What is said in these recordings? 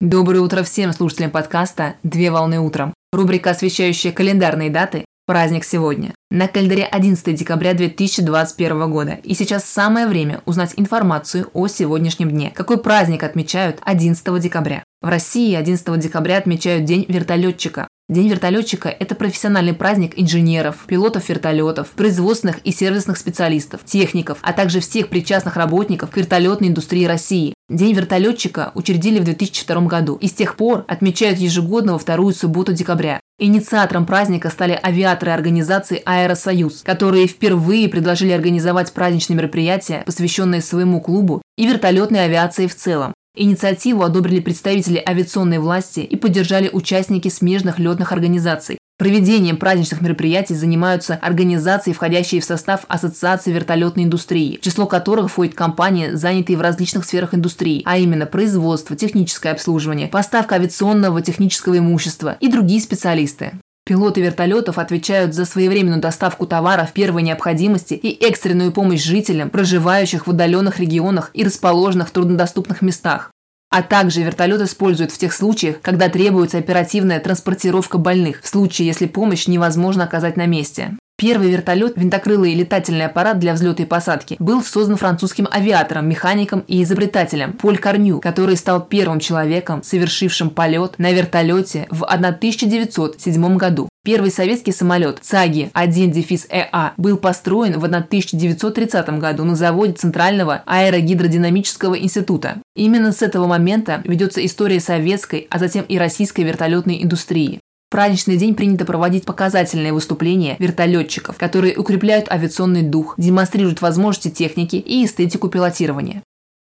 Доброе утро всем слушателям подкаста «Две волны утром». Рубрика, освещающая календарные даты «Праздник сегодня». На календаре 11 декабря 2021 года. И сейчас самое время узнать информацию о сегодняшнем дне. Какой праздник отмечают 11 декабря? В России 11 декабря отмечают День вертолетчика. День вертолетчика – это профессиональный праздник инженеров, пилотов вертолетов, производственных и сервисных специалистов, техников, а также всех причастных работников к вертолетной индустрии России. День вертолетчика учредили в 2002 году и с тех пор отмечают ежегодно во вторую субботу декабря. Инициатором праздника стали авиаторы организации «Аэросоюз», которые впервые предложили организовать праздничные мероприятия, посвященные своему клубу и вертолетной авиации в целом. Инициативу одобрили представители авиационной власти и поддержали участники смежных летных организаций. Проведением праздничных мероприятий занимаются организации, входящие в состав Ассоциации вертолетной индустрии, в число которых входят компании, занятые в различных сферах индустрии, а именно производство, техническое обслуживание, поставка авиационного технического имущества и другие специалисты. Пилоты вертолетов отвечают за своевременную доставку товаров первой необходимости и экстренную помощь жителям, проживающих в удаленных регионах и расположенных в труднодоступных местах. А также вертолет используют в тех случаях, когда требуется оперативная транспортировка больных, в случае, если помощь невозможно оказать на месте. Первый вертолет, винтокрылый летательный аппарат для взлета и посадки, был создан французским авиатором, механиком и изобретателем Поль Корню, который стал первым человеком, совершившим полет на вертолете в 1907 году. Первый советский самолет ЦАГИ-1-ЭА был построен в 1930 году на заводе Центрального аэрогидродинамического института. Именно с этого момента ведется история советской, а затем и российской вертолетной индустрии праздничный день принято проводить показательные выступления вертолетчиков, которые укрепляют авиационный дух, демонстрируют возможности техники и эстетику пилотирования.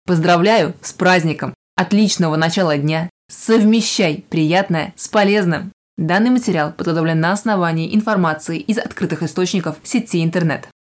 Поздравляю с праздником! Отличного начала дня! Совмещай приятное с полезным! Данный материал подготовлен на основании информации из открытых источников сети интернет.